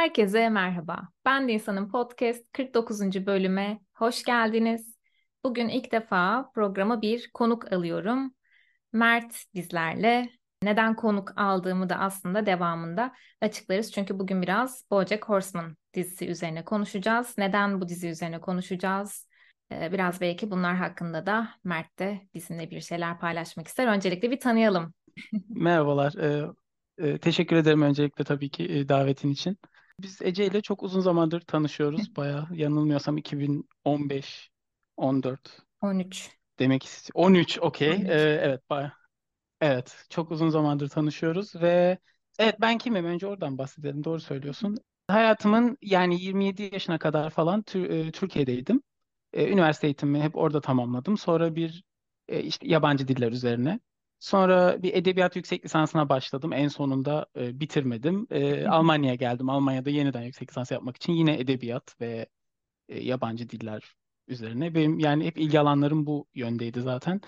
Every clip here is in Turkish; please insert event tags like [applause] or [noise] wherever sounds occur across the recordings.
Herkese merhaba. Ben de İnsanın Podcast 49. bölüme hoş geldiniz. Bugün ilk defa programa bir konuk alıyorum. Mert bizlerle. Neden konuk aldığımı da aslında devamında açıklarız. Çünkü bugün biraz BoJack Horseman dizisi üzerine konuşacağız. Neden bu dizi üzerine konuşacağız? Ee, biraz belki bunlar hakkında da Mert de bizimle bir şeyler paylaşmak ister. Öncelikle bir tanıyalım. Merhabalar. Ee, e, teşekkür ederim öncelikle tabii ki e, davetin için. Biz Ece ile çok uzun zamandır tanışıyoruz. Bayağı yanılmıyorsam 2015, 14 13. demek istiyorum. 13, okey. 13. Ee, evet, bayağı. Evet, çok uzun zamandır tanışıyoruz ve evet ben kimim? Önce oradan bahsedelim. Doğru söylüyorsun. Hayatımın yani 27 yaşına kadar falan e, Türkiye'deydim. E, üniversite eğitimimi hep orada tamamladım. Sonra bir e, işte yabancı diller üzerine. Sonra bir edebiyat yüksek lisansına başladım. En sonunda e, bitirmedim. E, Almanya'ya geldim. Almanya'da yeniden yüksek lisans yapmak için yine edebiyat ve e, yabancı diller üzerine. Benim yani hep ilgi alanlarım bu yöndeydi zaten.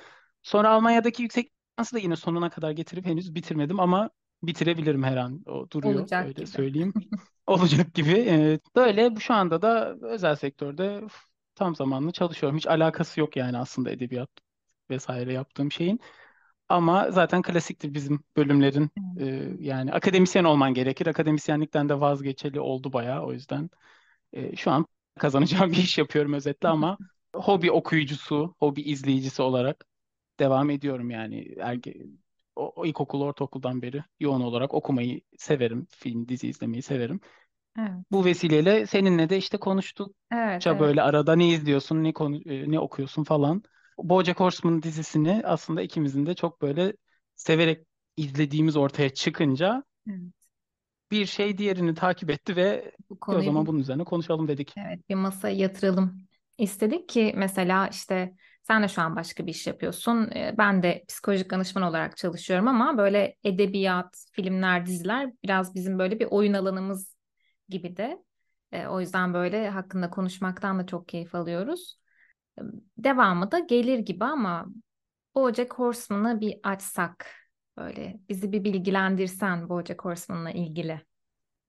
Sonra Almanya'daki yüksek lisansı da yine sonuna kadar getirip henüz bitirmedim ama bitirebilirim her an. O duruyor Olacak öyle gibi. söyleyeyim. [laughs] Olacak gibi. E, böyle şu anda da özel sektörde tam zamanlı çalışıyorum. Hiç alakası yok yani aslında edebiyat vesaire yaptığım şeyin. Ama zaten klasiktir bizim bölümlerin. E, yani akademisyen olman gerekir. Akademisyenlikten de vazgeçeli oldu bayağı. O yüzden e, şu an kazanacağım bir iş yapıyorum özetle ama [laughs] hobi okuyucusu, hobi izleyicisi olarak devam ediyorum yani. Erge, o, o ilkokul, ortaokuldan beri yoğun olarak okumayı severim. Film, dizi izlemeyi severim. Evet. Bu vesileyle seninle de işte konuştukça Evet, evet. böyle arada ne izliyorsun, ne konu, e, ne okuyorsun falan. BoJack Horseman dizisini aslında ikimizin de çok böyle severek izlediğimiz ortaya çıkınca Evet. bir şey diğerini takip etti ve Bu "E, o konuyu zaman bir, bunun üzerine konuşalım dedik. evet, bir masaya yatıralım istedik ki mesela işte sen de şu an başka bir iş yapıyorsun. Ee, Ben de psikolojik danışman olarak çalışıyorum ama böyle edebiyat, filmler, diziler biraz bizim böyle bir oyun alanımız gibi de. Ee, O yüzden böyle hakkında konuşmaktan da çok keyif alıyoruz. Devamı da gelir gibi ama BoJack Horseman'ı bir açsak böyle bizi bir bilgilendirsen BoJack Horseman'la ilgili.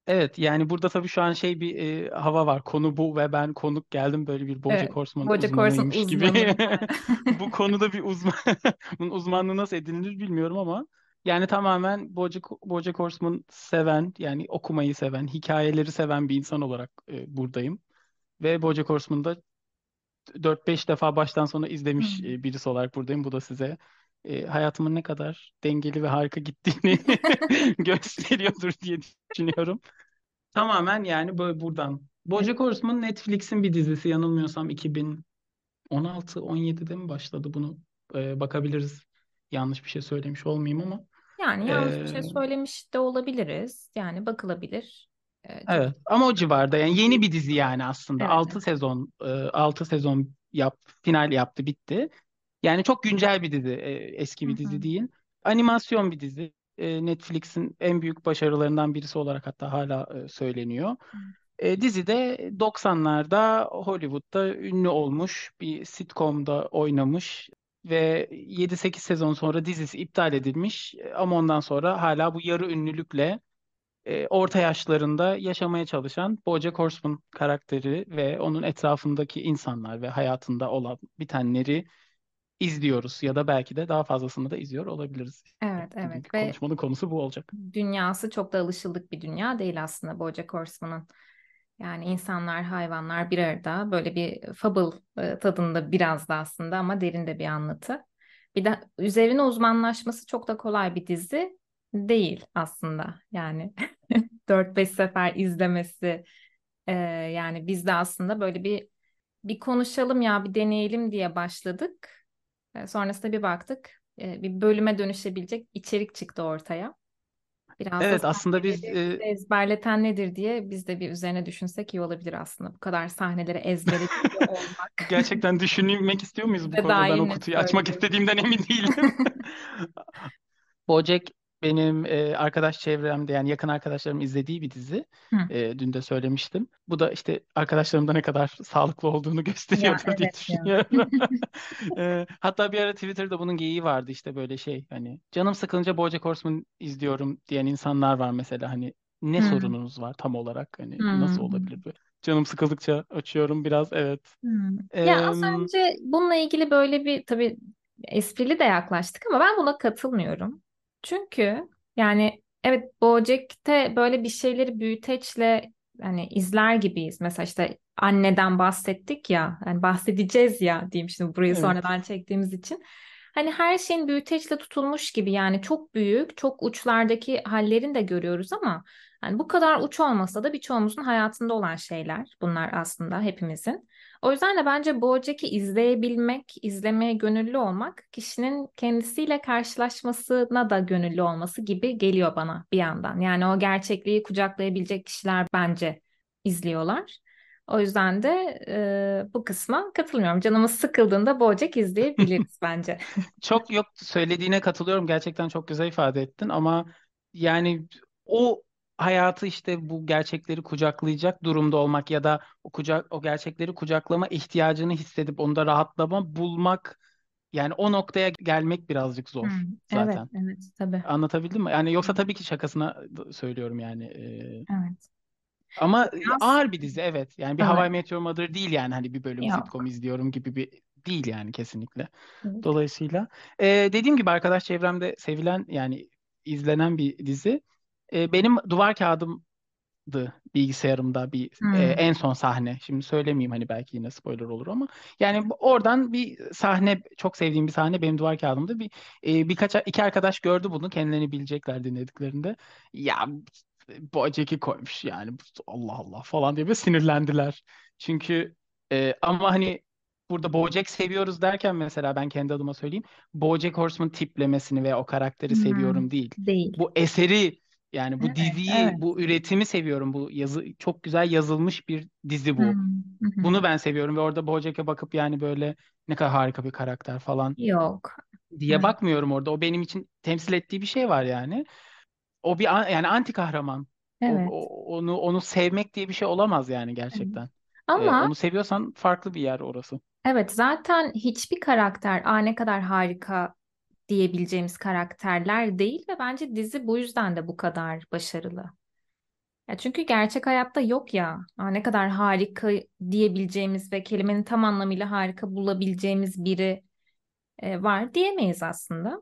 Evet yani burada tabii şu an şey bir e, hava var. Konu bu ve ben konuk geldim böyle bir BoJack Evet, Horseman BoJack Horseman uzmanıymış gibi. uzmanı. [laughs] [laughs] Bu konuda bir uzman [laughs] bunun uzmanlığı nasıl edinilir bilmiyorum ama yani tamamen BoJack, BoJack Horseman seven yani okumayı seven, hikayeleri seven bir insan olarak e, buradayım. Ve BoJack Horseman'ı da 4-5 defa baştan sona izlemiş e, birisi olarak buradayım. Bu da size e, hayatımın ne kadar dengeli ve harika gittiğini [laughs] [laughs] gösteriyordur diye düşünüyorum. Tamamen yani böyle buradan. BoJack Horseman Netflix'in bir dizisi yanılmıyorsam 2016-17'de mi başladı bunu? Ee, bakabiliriz. Yanlış bir şey söylemiş olmayayım ama. Yani yanlış bir Ee, şey söylemiş de olabiliriz. Yani bakılabilir. Çok evet ama o civarda yani yeni bir dizi yani aslında. evet, 6 sezon 6 sezon yap final yaptı bitti. Yani çok güncel bir dizi. e, eski Hı bir hı. dizi değil. Animasyon bir dizi. E, Netflix'in en büyük başarılarından birisi olarak hatta hala e, söyleniyor. E, dizide 90'larda Hollywood'da ünlü olmuş bir sitcom'da oynamış ve 7-8 sezon sonra dizisi iptal edilmiş E, ama ondan sonra hala bu yarı ünlülükle e, orta yaşlarında yaşamaya çalışan BoJack Horseman karakteri ve onun etrafındaki insanlar ve hayatında olan bitenleri izliyoruz ya da belki de daha fazlasını da izliyor olabiliriz. Evet, evet ve konuşmanın konusu bu olacak. dünyası çok da alışıldık bir dünya değil aslında BoJack Horseman'ın. Yani insanlar, hayvanlar bir arada böyle bir fable e, tadında biraz da aslında ama derin de bir anlatı. Bir de üzerine uzmanlaşması çok da kolay bir dizi değil aslında. Yani [laughs] 4-5 sefer izlemesi e, yani biz de aslında böyle bir bir konuşalım ya bir deneyelim diye başladık. E, sonrasında bir baktık e, bir bölüme dönüşebilecek içerik çıktı ortaya. Biraz Evet aslında biz e, ezberleten nedir diye biz de bir üzerine düşünsek iyi olabilir aslında. Bu kadar sahneleri ezbere [laughs] olmak gerçekten düşünmek istiyor muyuz bu konuda? Ben o kutuyu açmak istediğimden emin değilim. [laughs] BoJack benim e, arkadaş çevremde yani yakın arkadaşlarım izlediği bir dizi. Hı. E, dün de söylemiştim. Bu da işte arkadaşlarımda ne kadar [laughs] sağlıklı olduğunu [laughs] Ya gösteriyordur diye evet ya. düşünüyorum. [laughs] E, hatta bir ara Twitter'da bunun geyiği vardı işte böyle şey hani canım sıkılınca BoJack Horseman izliyorum diyen insanlar var mesela hani ne Hmm. sorununuz var tam olarak? Hani nasıl Hmm. olabilir? Böyle Canım sıkıldıkça açıyorum biraz. Evet. Hmm. Ya Ee, az önce bununla ilgili böyle bir tabii esprili de yaklaştık ama ben buna katılmıyorum. Çünkü yani evet BoJack'te böyle bir şeyleri büyüteçle hani izler gibiyiz. Mesela işte anneden bahsettik ya, yani bahsedeceğiz ya diyeyim şimdi burayı evet. sonradan çektiğimiz için. Hani her şeyin büyüteçle tutulmuş gibi yani çok büyük, çok uçlardaki hallerini de görüyoruz ama yani bu kadar uç olmasa da birçoğumuzun hayatında olan şeyler bunlar aslında hepimizin. O yüzden de bence BoJack'i izleyebilmek, izlemeye gönüllü olmak kişinin kendisiyle karşılaşmasına da gönüllü olması gibi geliyor bana bir yandan. Yani o gerçekliği kucaklayabilecek kişiler bence izliyorlar. O yüzden de e, bu kısma katılmıyorum. Canımız sıkıldığında BoJack izleyebiliriz [laughs] bence. Çok yok söylediğine katılıyorum. Gerçekten çok güzel ifade ettin ama yani o hayatı işte bu gerçekleri kucaklayacak durumda olmak ya da o kucak o gerçekleri kucaklama ihtiyacını hissedip onda rahatlama bulmak yani o noktaya gelmek birazcık zor evet, zaten. evet, tabii. Anlatabildim mi? Yani yoksa tabii ki şakasına söylüyorum yani. Ee, Evet. ama Biraz, ağır bir dizi evet. Yani bir How evet, I Met Your Mother değil yani hani bir bölüm sitcom izliyorum gibi bir değil yani kesinlikle. Evet. Dolayısıyla e, dediğim gibi arkadaş çevremde sevilen yani izlenen bir dizi. E, benim duvar kağıdımdı bilgisayarımda bir e, Hmm, en son sahne. Şimdi söylemeyeyim hani belki yine spoiler olur ama yani oradan bir sahne çok sevdiğim bir sahne benim duvar kağıdımda bir e, birkaç iki arkadaş gördü bunu kendilerini bilecekler dinlediklerinde. Ya bu Jack'i koymuş yani Allah Allah falan diye bir sinirlendiler. Çünkü e, ama hani burada BoJack seviyoruz derken mesela ben kendi adıma söyleyeyim. BoJack Horseman tiplemesini ve o karakteri hmm, seviyorum değil. değil. Bu eseri yani bu Evet, diziyi, evet. bu üretimi seviyorum. Bu yazı çok güzel yazılmış bir dizi bu. Hmm, hı hı. Bunu ben seviyorum ve orada BoJack'e bakıp yani böyle ne kadar harika bir karakter falan Yok. diye Evet, bakmıyorum orada. O benim için temsil ettiği bir şey var yani. O bir an- yani anti kahraman. O, evet, o- onu onu sevmek diye bir şey olamaz yani gerçekten. Ee, Ama onu seviyorsan farklı bir yer orası. evet zaten hiçbir karakter Aa, ne kadar harika diyebileceğimiz karakterler değil ve bence dizi bu yüzden de bu kadar başarılı. Ya çünkü gerçek hayatta yok ya. Aa, ne kadar harika diyebileceğimiz ve kelimenin tam anlamıyla harika bulabileceğimiz biri e, var diyemeyiz aslında.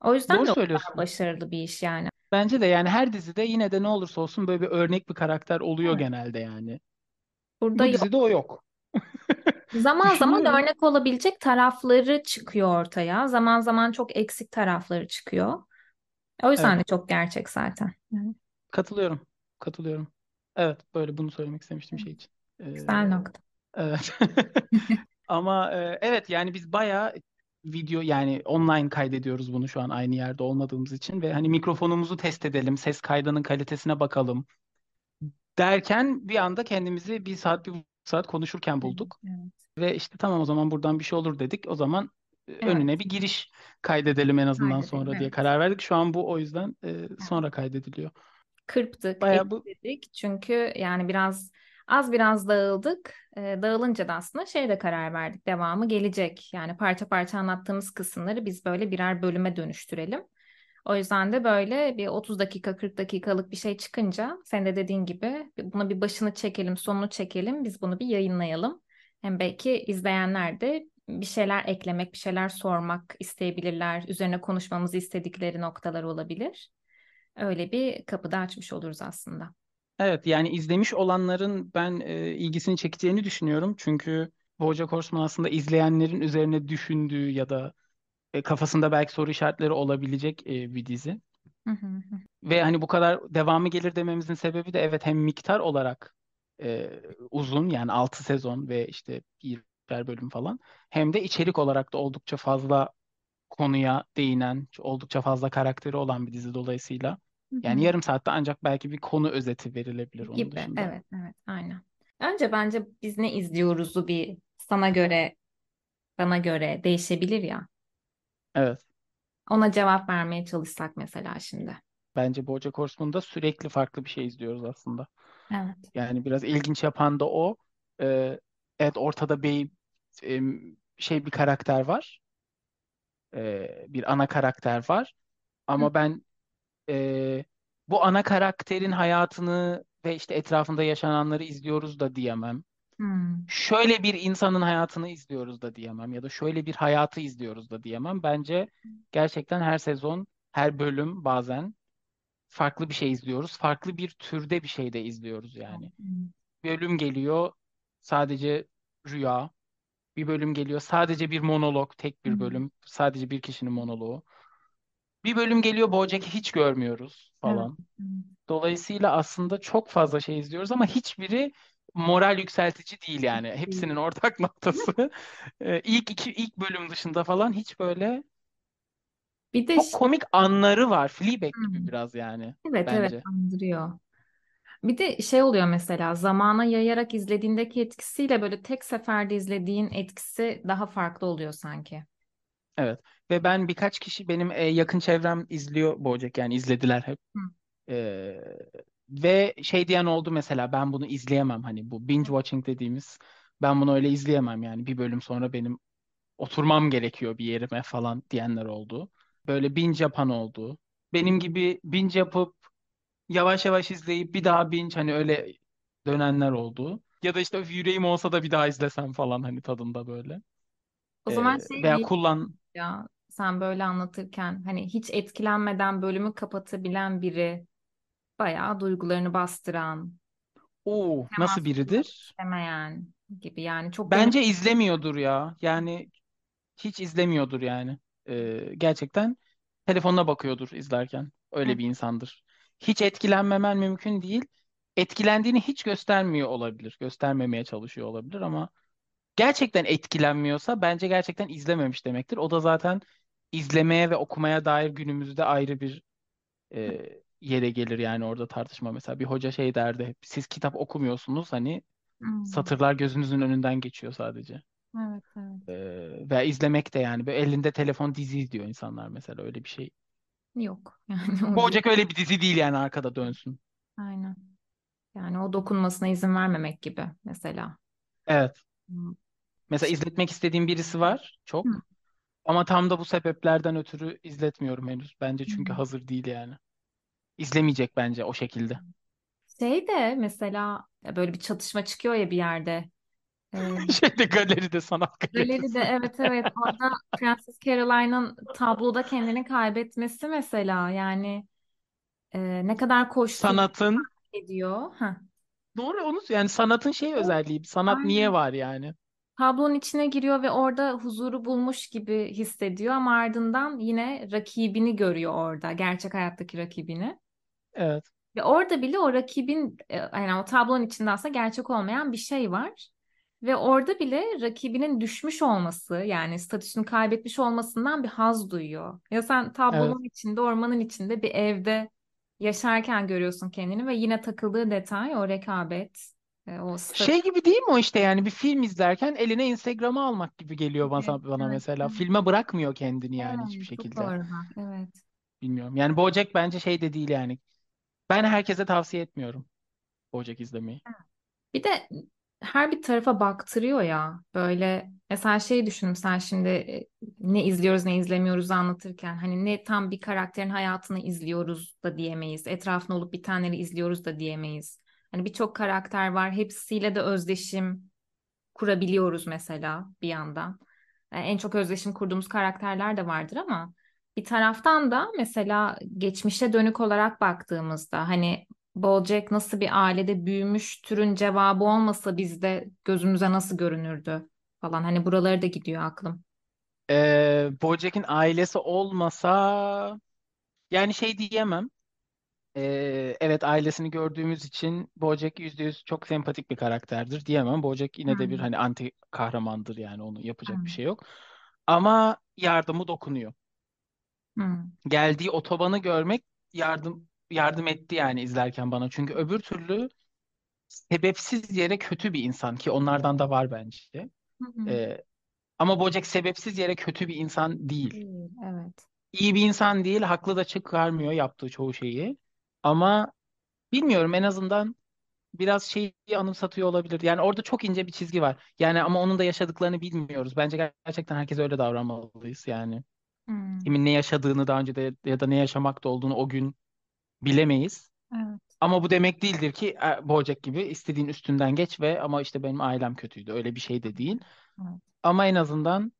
O yüzden Doğru de o kadar başarılı bir iş yani. Bence de yani her dizide yine de ne olursa olsun böyle bir örnek bir karakter oluyor Evet. genelde yani. Burada Bu yok. dizide o yok. Zaman zaman Düşünüyorum. örnek olabilecek tarafları çıkıyor ortaya. Zaman zaman çok eksik tarafları çıkıyor. O yüzden Evet, de çok gerçek zaten. Evet. katılıyorum. Katılıyorum. Evet, böyle bunu söylemek istemiştim şey için. Güzel Ee, nokta. evet. [laughs] [laughs] Ama e, evet yani biz bayağı video yani online kaydediyoruz bunu şu an aynı yerde olmadığımız için ve hani mikrofonumuzu test edelim, ses kaydının kalitesine bakalım derken bir anda kendimizi bir saat bir saat konuşurken bulduk. evet. Ve işte tamam o zaman buradan bir şey olur dedik. O zaman e, Evet, önüne bir giriş kaydedelim en azından kaydedelim. sonra diye Evet. karar verdik. Şu an bu o yüzden e, Evet. sonra kaydediliyor. Kırptık, Bayağı bu ekledik. Çünkü yani biraz az biraz dağıldık. Ee, dağılınca da aslında şeye de karar verdik. Devamı gelecek. Yani parça parça anlattığımız kısımları biz böyle birer bölüme dönüştürelim. O yüzden de böyle bir 30 dakika 40 dakikalık bir şey çıkınca sen de dediğin gibi buna bir başını çekelim, sonunu çekelim. Biz bunu bir yayınlayalım. Hem belki izleyenler de bir şeyler eklemek, bir şeyler sormak isteyebilirler. Üzerine konuşmamızı istedikleri noktalar olabilir. Öyle bir kapı da açmış oluruz aslında. evet yani izlemiş olanların ben e, ilgisini çekeceğini düşünüyorum. Çünkü BoJack Horseman aslında izleyenlerin üzerine düşündüğü ya da e, kafasında belki soru işaretleri olabilecek e, bir dizi. Hı hı hı. Ve hani bu kadar devamı gelir dememizin sebebi de evet hem miktar olarak e, uzun yani 6 sezon ve işte 20'er bölüm falan hem de içerik olarak da oldukça fazla konuya değinen, oldukça fazla karakteri olan bir dizi dolayısıyla. Yani yarım saatte ancak belki bir konu özeti verilebilir onun Gibi. dışında. Evet, evet, aynen. Önce bence biz ne izliyoruzu bir sana göre, bana göre değişebilir ya. Evet. Ona cevap vermeye çalışsak mesela şimdi. Bence BoJack Horseman'da sürekli farklı bir şey izliyoruz aslında. Evet. Yani biraz ilginç yapan da o. Ee, evet ortada bir şey bir karakter var. Ee, bir ana karakter var. Hı Ama ben e, bu ana karakterin hayatını ve işte etrafında yaşananları izliyoruz da diyemem. Hmm. Şöyle bir insanın hayatını izliyoruz da diyemem ya da şöyle bir hayatı izliyoruz da diyemem. Bence gerçekten her sezon, her bölüm bazen farklı bir şey izliyoruz. Farklı bir türde bir şey de izliyoruz yani. Hmm. bölüm geliyor sadece rüya. Bir bölüm geliyor sadece bir monolog, tek bir Hmm. bölüm, sadece bir kişinin monoloğu. Bir bölüm geliyor BoJack'i hiç görmüyoruz falan. evet. Dolayısıyla aslında çok fazla şey izliyoruz ama hiçbiri moral yükseltici değil yani. Hepsinin ortak [laughs] noktası e, ilk iki ilk bölüm dışında falan hiç böyle Bir de çok ş- komik anları var. Fleabag gibi Hmm. biraz yani evet evet bence. andırıyor. Bir de şey oluyor mesela zamana yayarak izlediğindeki etkisiyle böyle tek seferde izlediğin etkisi daha farklı oluyor sanki. Evet. Ve ben birkaç kişi benim e, yakın çevrem izliyor BoJack yani izlediler hep. Hı. Ee, ve şey diyen oldu mesela ben bunu izleyemem hani bu binge watching dediğimiz ben bunu öyle izleyemem yani bir bölüm sonra benim oturmam gerekiyor bir yerime falan diyenler oldu. Böyle binge yapan oldu. Benim gibi binge yapıp yavaş yavaş izleyip bir daha binge hani öyle dönenler oldu. Ya da işte "Öf, yüreğim olsa da bir daha izlesem falan hani tadında böyle. O zaman Ee, şey veya değil kullan ya sen böyle anlatırken hani hiç etkilenmeden bölümü kapatabilen biri bayağı duygularını bastıran, o nasıl temas biridir? istemeyen gibi yani çok derin. Bence izlemiyordur ya. Yani hiç izlemiyordur yani. Ee, gerçekten telefonuna bakıyordur izlerken. Evet. Öyle bir insandır. Hiç etkilenmemen mümkün değil. Etkilendiğini hiç göstermiyor olabilir. Göstermemeye çalışıyor olabilir ama gerçekten etkilenmiyorsa bence gerçekten izlememiş demektir. O da zaten izlemeye ve okumaya dair günümüzde ayrı bir e, yere gelir yani orada tartışma. Mesela bir hoca şey derdi siz kitap okumuyorsunuz hani Hmm. satırlar gözünüzün önünden geçiyor sadece. Evet, evet. Ee, veya izlemek de yani. Böyle elinde telefon dizi izliyor insanlar mesela öyle bir şey. Yok [laughs] yani o değil. BoJack öyle bir dizi değil yani arkada dönsün. Aynen. Yani o dokunmasına izin vermemek gibi mesela. Evet. Hmm. Mesela izletmek istediğim birisi var Hmm. çok. Ama tam da bu sebeplerden ötürü izletmiyorum henüz. Bence çünkü Hmm. hazır değil yani. İzlemeyecek bence o şekilde. Şey de mesela böyle bir çatışma çıkıyor ya bir yerde. Ee, [laughs] Şeyde galeride sanat galeride galerisi. evet evet orada Prenses Caroline'ın tabloda kendini kaybetmesi mesela yani e, ne kadar koştur Sanatın ediyor. Heh. doğru onu yani sanatın şey özelliği. Sanat niye aynen. var yani? Tablonun içine giriyor ve orada huzuru bulmuş gibi hissediyor ama ardından yine rakibini görüyor orada, gerçek hayattaki rakibini. Evet. Ve orada bile o rakibin, e, yani o tablonun içinde aslında gerçek olmayan bir şey var. Ve orada bile rakibinin düşmüş olması, yani statüsünü kaybetmiş olmasından bir haz duyuyor. Ya sen Evet. tablonun içinde, ormanın içinde bir evde yaşarken görüyorsun kendini ve yine takıldığı detay o rekabet, e, o statü. Şey gibi değil mi o işte yani bir film izlerken eline Instagram'ı almak gibi geliyor Evet, bana, bana evet, mesela. evet. Filme bırakmıyor kendini yani hiçbir Evet, çok şekilde. doğru. Evet. Bilmiyorum. Yani BoJack bence şey de değil yani. Ben herkese tavsiye etmiyorum BoJack izlemeyi. Bir de her bir tarafa baktırıyor ya. Böyle mesela şey düşünün sen şimdi e, ne izliyoruz ne izlemiyoruz anlatırken hani ne tam bir karakterin hayatını izliyoruz da diyemeyiz. Etrafında olup bitenleri izliyoruz da diyemeyiz. Hani birçok karakter var. Hepsiyle de özdeşim kurabiliyoruz mesela bir yandan. Yani en çok özdeşim kurduğumuz karakterler de vardır ama bir taraftan da mesela geçmişe dönük olarak baktığımızda hani BoJack nasıl bir ailede büyümüş türün cevabı olmasa bizde gözümüze nasıl görünürdü falan hani buraları da gidiyor aklım. Ee, BoJack'in ailesi olmasa yani şey diyemem. Ee, evet ailesini gördüğümüz için BoJack %100 çok sempatik bir karakterdir diyemem. BoJack yine de bir Hmm. hani anti kahramandır yani onu yapacak bir Hmm. şey yok. Ama yardımı dokunuyor. Hmm. geldiği otobanı görmek yardım yardım etti yani izlerken bana. Çünkü öbür türlü sebepsiz yere kötü bir insan ki onlardan da var bence. Hı hı. Ee, ama Bojack sebepsiz yere kötü bir insan değil. Değil, Evet. İyi bir insan değil, haklı da çıkarmıyor yaptığı çoğu şeyi. Ama bilmiyorum en azından biraz şeyi anımsatıyor olabilir. Yani orada çok ince bir çizgi var. Yani ama onun da yaşadıklarını bilmiyoruz. Bence gerçekten herkes öyle davranmalıyız yani. Hmm. Kimin ne yaşadığını daha önce de ya da ne yaşamakta olduğunu o gün Bilemeyiz. Evet. Ama bu demek değildir ki e, Bojack gibi istediğin üstünden geç ve ama işte benim ailem kötüydü. Öyle bir şey de değil. Evet. Ama en azından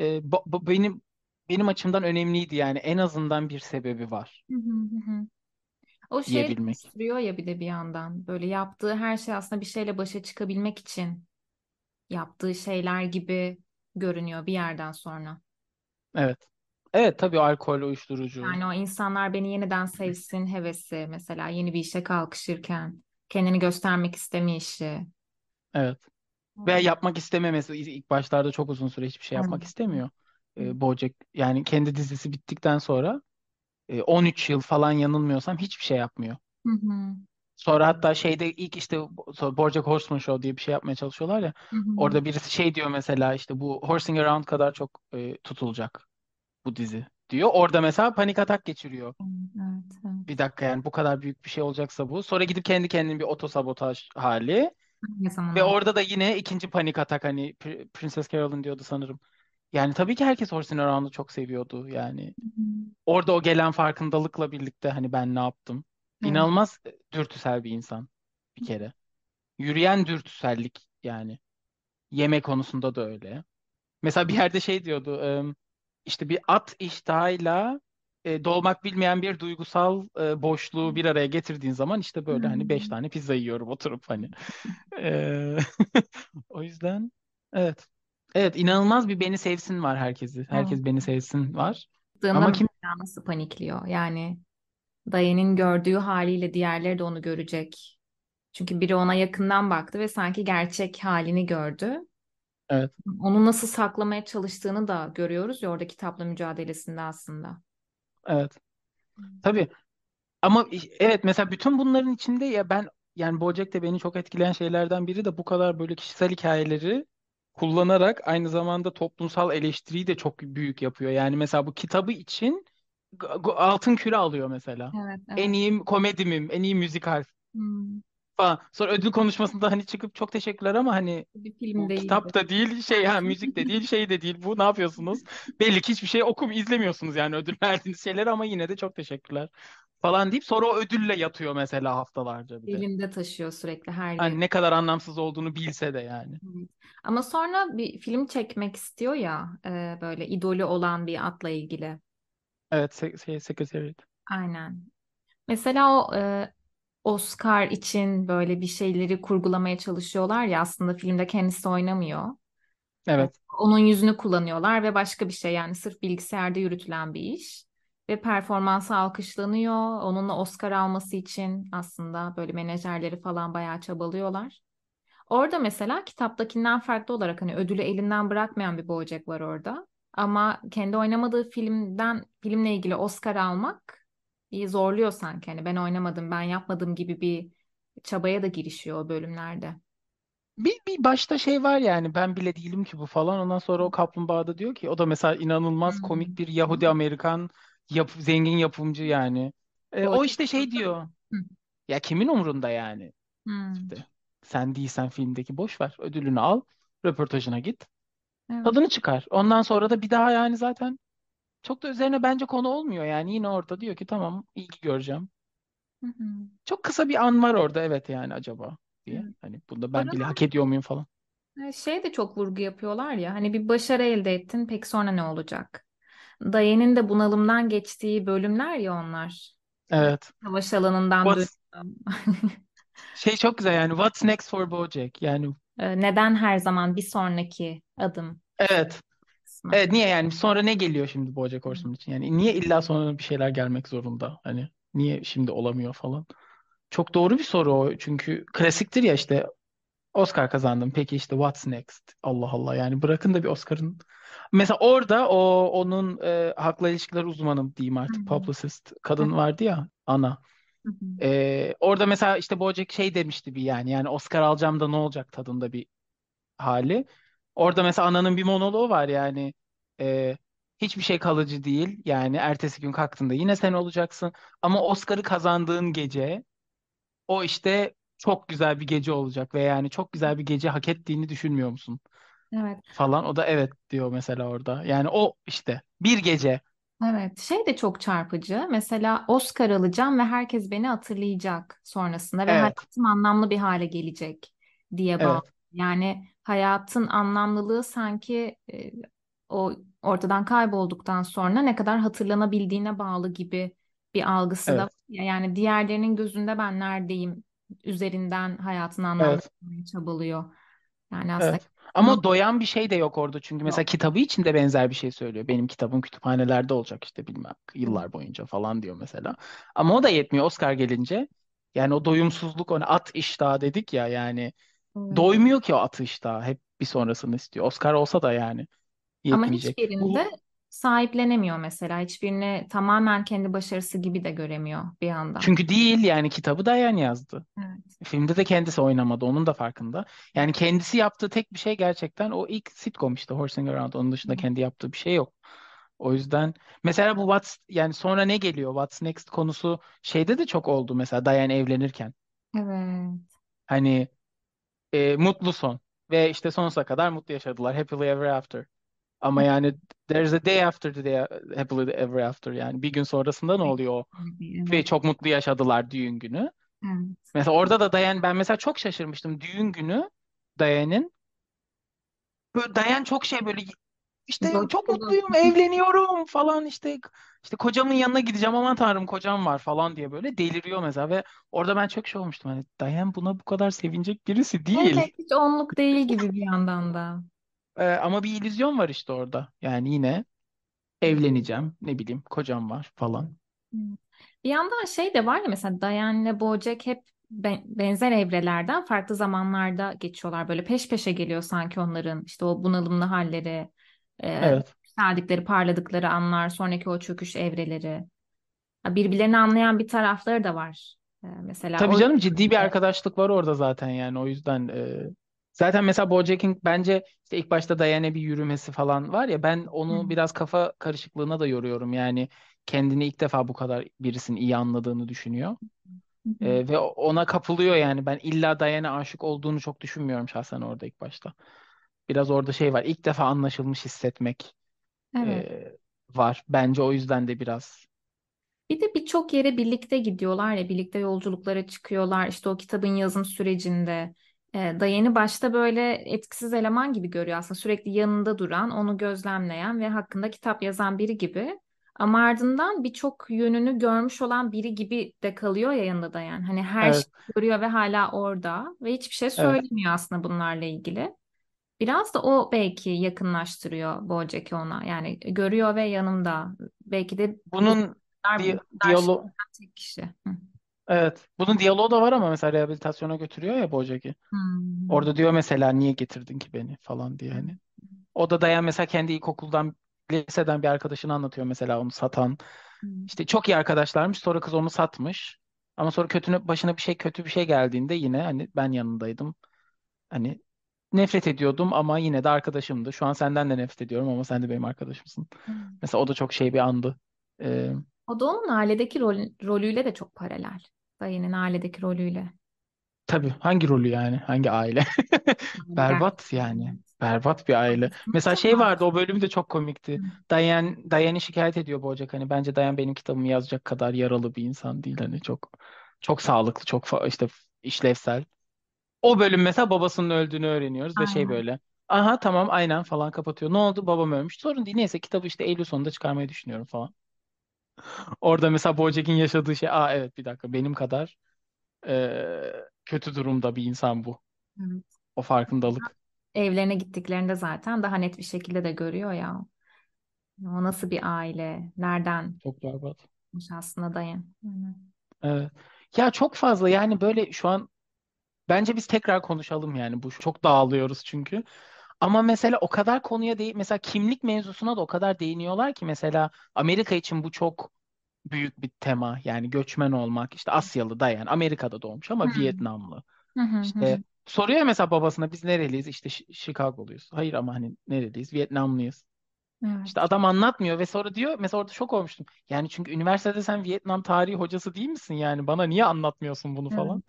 e, bu, bu benim benim açımdan önemliydi yani en azından bir sebebi var Hı hı hı hı. O şey diyebilmek. sürüyor ya bir de bir yandan. Böyle yaptığı her şey aslında bir şeyle başa çıkabilmek için yaptığı şeyler gibi görünüyor bir yerden sonra. Evet. Evet tabii alkol, uyuşturucu. Yani o insanlar beni yeniden sevsin hevesi mesela yeni bir işe kalkışırken kendini göstermek istemeyişi. Evet. Veya yapmak istememesi ilk başlarda çok uzun süre hiçbir şey yapmak istemiyor. E, Bojack yani kendi dizisi bittikten sonra e, 13 yıl falan yanılmıyorsam hiçbir şey yapmıyor. Hı hı. Sonra hatta şeyde ilk işte sonra BoJack Horseman Show diye bir şey yapmaya çalışıyorlar ya. Hı hı. Orada birisi şey diyor mesela işte bu Horsing Around kadar çok e, tutulacak bu dizi diyor. Orada mesela panik atak geçiriyor. Evet, evet. Bir dakika yani bu kadar büyük bir şey olacaksa bu. Sonra gidip kendi kendine bir otosabotaj hali. Ne zaman Ve oldu? orada da yine ikinci panik atak hani Pr- Princess Carolyn diyordu sanırım. Yani tabii ki herkes Horsing Around'u çok seviyordu yani. Orada o gelen farkındalıkla birlikte hani ben ne yaptım? Evet. İnanılmaz dürtüsel bir insan bir kere. Yürüyen dürtüsellik yani. Yeme konusunda da öyle. Mesela bir yerde şey diyordu. İşte bir at iştahıyla e, dolmak bilmeyen bir duygusal e, boşluğu bir araya getirdiğin zaman işte böyle hani beş hı. tane pizza yiyorum oturup hani. [laughs] E, [laughs] o yüzden evet. Evet inanılmaz bir beni sevsin var herkesi. Herkes beni sevsin var. Baktığında Ama kim nasıl panikliyor? Yani dayının gördüğü haliyle diğerleri de onu görecek. Çünkü biri ona yakından baktı ve sanki gerçek halini gördü. Evet Onu nasıl saklamaya çalıştığını da görüyoruz ya orada kitapla mücadelesinde aslında. evet tabii Ama evet mesela bütün bunların içinde ya ben yani BoJack'te beni çok etkileyen şeylerden biri de bu kadar böyle kişisel hikayeleri kullanarak aynı zamanda toplumsal eleştiriyi de çok büyük yapıyor. Yani mesela bu kitabı için altın küre alıyor mesela. Evet, En evet. iyi komedi mi, en iyi müzikal Hmm. Falan. Sonra ödül konuşmasında hani çıkıp çok teşekkürler ama hani Bir film bu değildi. kitap da değil, şey ha müzik de değil, şey de değil. Bu ne yapıyorsunuz? Belli ki hiçbir şey okum izlemiyorsunuz yani ödül [laughs] verdiğiniz şeyleri ama yine de çok teşekkürler falan deyip sonra o ödülle yatıyor mesela haftalarca bir de. Elinde taşıyor sürekli her. Hani ne kadar anlamsız olduğunu bilse de yani. Evet. Ama sonra bir film çekmek istiyor ya e, böyle idolü olan bir atla ilgili. Evet, şey, Secretariat. Aynen. Mesela o e, Oscar için böyle bir şeyleri kurgulamaya çalışıyorlar ya aslında filmde kendisi oynamıyor. Evet, Onun yüzünü kullanıyorlar ve başka bir şey yani sırf bilgisayarda yürütülen bir iş. Ve performansı alkışlanıyor. Onunla Oscar alması için aslında böyle menajerleri falan bayağı çabalıyorlar. Orada mesela kitaptakinden farklı olarak hani ödülü elinden bırakmayan bir Bojack var orada. Ama kendi oynamadığı filmden filmle ilgili Oscar almak zorluyor sanki. Hani ben oynamadım, ben yapmadım gibi bir çabaya da girişiyor o bölümlerde. bir, bir başta şey var yani ben bile değilim ki bu falan. Ondan sonra o kaplumbağada diyor ki o da mesela inanılmaz Hmm. komik bir Yahudi Amerikan yap, zengin yapımcı yani. E, o Bojack. işte şey diyor. Hı. Ya kimin umrunda yani? Hmm. İşte sen değilsen filmdeki boş ver. Ödülünü al. Röportajına git. Evet. Tadını çıkar. Ondan sonra da bir daha yani zaten çok da üzerine bence konu olmuyor yani. Yine orada diyor ki tamam ilgi göreceğim. Hı hı. Çok kısa bir an var orada evet yani acaba diye. Evet. Hani bunda ben bile Orada hak ediyor muyum falan. e, şey de çok vurgu yapıyorlar ya hani bir başarı elde ettin peki sonra ne olacak? Daye'nin de bunalımdan geçtiği bölümler ya onlar. E, Evet. Savaş alanından What's [laughs] şey çok güzel yani What's next for BoJack? Yani E, Neden her zaman bir sonraki adım evet. Kısmı? Evet niye yani sonra ne geliyor şimdi BoJack Horseman için? Yani niye illa sonra bir şeyler gelmek zorunda? Hani niye şimdi olamıyor falan? Çok doğru bir soru o. Çünkü klasiktir ya işte Oscar kazandım. Peki işte what's next? Allah Allah yani bırakın da bir Oscar'ın. Mesela orada o onun e, hakla ilişkiler uzmanı diyeyim artık publicist kadın vardı ya ana. E, orada mesela işte Bojack şey demişti bir yani yani Oscar alacağım da ne olacak tadında bir hali. Orada mesela ananın bir monoloğu var yani e, hiçbir şey kalıcı değil yani ertesi gün kalktığında yine sen olacaksın ama Oscar'ı kazandığın gece o işte çok güzel bir gece olacak ve yani çok güzel bir gece hak ettiğini düşünmüyor musun Evet. falan. O da evet diyor mesela orada. Yani o işte bir gece. Evet, şey de çok çarpıcı. Mesela Oscar alacağım ve herkes beni hatırlayacak sonrasında ve Evet, hayatım anlamlı bir hale gelecek diye bağlı. evet, Yani hayatın anlamlılığı sanki e, o ortadan kaybolduktan sonra ne kadar hatırlanabildiğine bağlı gibi bir algısı da var evet, ya. Yani diğerlerinin gözünde ben neredeyim üzerinden hayatını evet. anlamlandırmaya çabalıyor. Yani aslında Evet. Ama doyan bir şey de yok orada. Çünkü mesela yok. kitabı için de benzer bir şey söylüyor. Benim kitabım kütüphanelerde olacak işte bilmem yıllar boyunca falan diyor mesela. Ama o da yetmiyor Oscar gelince. Yani o doyumsuzluk, onu at iştahı dedik ya yani. Evet. Doymuyor ki o at iştahı. Hep bir sonrasını istiyor. Oscar olsa da yani Ama yetmeyecek. hiçbirinde Bu sahiplenemiyor mesela. Hiçbirini tamamen kendi başarısı gibi de göremiyor bir yandan. çünkü değil yani kitabı Diane yazdı. Evet. Filmde de kendisi oynamadı. Onun da farkında. Yani kendisi yaptığı tek bir şey gerçekten o ilk sitcom işte Horsing Around. Onun dışında kendi yaptığı bir şey yok. O yüzden mesela bu What's yani sonra ne geliyor? What's Next konusu şeyde de çok oldu mesela Diane evlenirken. Evet. Hani e, mutlu son ve işte sonsuza kadar mutlu yaşadılar. Happily ever after. Ama yani there's a day after the day happily ever after yani bir gün sonrasında ne oluyor o? Ve çok mutlu yaşadılar düğün günü. Evet. Mesela orada da Diane ben mesela çok şaşırmıştım. Düğün günü Diane'in böyle Diane çok şey böyle İşte çok Coşkulu. mutluyum, evleniyorum falan işte işte kocamın yanına gideceğim aman tanrım kocam var falan diye böyle deliriyor mesela ve orada ben çok şey olmuştum hani Dayan buna bu kadar sevinecek birisi değil. Evet, hiç onluk değil gibi bir yandan da. Ee, ama bir illüzyon var işte orada. Yani yine evleneceğim ne bileyim kocam var falan. Bir yandan şey de var ya mesela Diane'le Bojack hep be- benzer evrelerden farklı zamanlarda geçiyorlar. Böyle peş peşe geliyor sanki onların işte o bunalımlı halleri, e, Evet. yükseldikleri, parladıkları anlar, sonraki o çöküş evreleri. Birbirlerini anlayan bir tarafları da var. E, mesela Tabii o canım ciddi bir arkadaşlık var orada zaten yani o yüzden e, zaten mesela BoJack'in bence işte ilk başta Diane'e bir yürümesi falan var ya ben Hı onu biraz kafa karışıklığına da yoruyorum yani kendini ilk defa bu kadar birisinin iyi anladığını düşünüyor hı. hı. E, ve ona kapılıyor yani ben illa Diane'e aşık olduğunu çok düşünmüyorum şahsen orada ilk başta biraz orada şey var ilk defa anlaşılmış hissetmek Evet. e, var bence o yüzden de biraz Bir de birçok yere birlikte gidiyorlar ya, birlikte yolculuklara çıkıyorlar. İşte o kitabın yazım sürecinde. E, Diane'i başta böyle etkisiz eleman gibi görüyor aslında. Sürekli yanında duran, onu gözlemleyen ve hakkında kitap yazan biri gibi. Ama ardından birçok yönünü görmüş olan biri gibi de kalıyor ya yanında Diane. Hani her evet şeyi görüyor ve hala orada ve hiçbir şey evet söylemiyor aslında bunlarla ilgili. Biraz da o belki yakınlaştırıyor BoJack'i ona. Yani görüyor ve yanımda. Belki de bunun di diyalog tek kişi. Hı. Evet. Bunun diyaloğu da var ama mesela rehabilitasyona götürüyor ya Bojack'i. Hmm. Orada diyor mesela niye getirdin ki beni falan diye hani. O da Dayan mesela kendi ilkokuldan, liseden bir arkadaşını anlatıyor mesela onu satan. Hmm. İşte çok iyi arkadaşlarmış. Sonra kız onu satmış. Ama sonra kötü başına bir şey kötü bir şey geldiğinde yine hani ben yanındaydım. Hani nefret ediyordum ama yine de arkadaşımdı. Şu an senden de nefret ediyorum ama sen de benim arkadaşımsın. Hmm. Mesela o da çok şey bir andı. Ee, O da onun ailedeki rol, rolüyle de çok paralel. Dayının ailedeki rolüyle. Tabii hangi rolü yani? Hangi aile? [laughs] Berbat yani. Berbat bir aile. Mesela şey vardı o bölüm de çok komikti. Dayan Dayan'ı şikayet ediyor Bojack hani bence Dayan benim kitabımı yazacak kadar yaralı bir insan değil hani çok çok sağlıklı çok işte işlevsel. O bölüm mesela babasının öldüğünü öğreniyoruz ve şey Aynen. böyle aha tamam aynen falan kapatıyor. Ne oldu babam ölmüş. Sorun değil neyse kitabı işte Eylül sonunda çıkarmayı düşünüyorum falan. Orada mesela Bojack'in yaşadığı şey aa evet bir dakika benim kadar eee, kötü durumda bir insan bu. Evet. O farkındalık. Evlerine gittiklerinde zaten daha net bir şekilde de görüyor ya. O nasıl bir aile? Nereden Çok berbat. aslında dayın? Aynen. Evet. Ya çok fazla yani böyle şu an bence biz tekrar konuşalım yani bu çok dağılıyoruz çünkü. Ama mesela o kadar konuya değil mesela kimlik mevzusuna da o kadar değiniyorlar ki mesela Amerika için bu çok büyük bir tema. Yani göçmen olmak işte Asyalı da yani Amerika'da doğmuş ama Vietnamlı. hı hı. İşte soruyor mesela babasına biz nereliyiz? İşte Chicago'luyuz. Hayır ama hani nereliyiz? Vietnamlıyız. İşte Evet. adam anlatmıyor ve sonra diyor mesela orada şok olmuştum. Yani çünkü üniversitede sen Vietnam tarihi hocası değil misin yani bana niye anlatmıyorsun bunu Evet.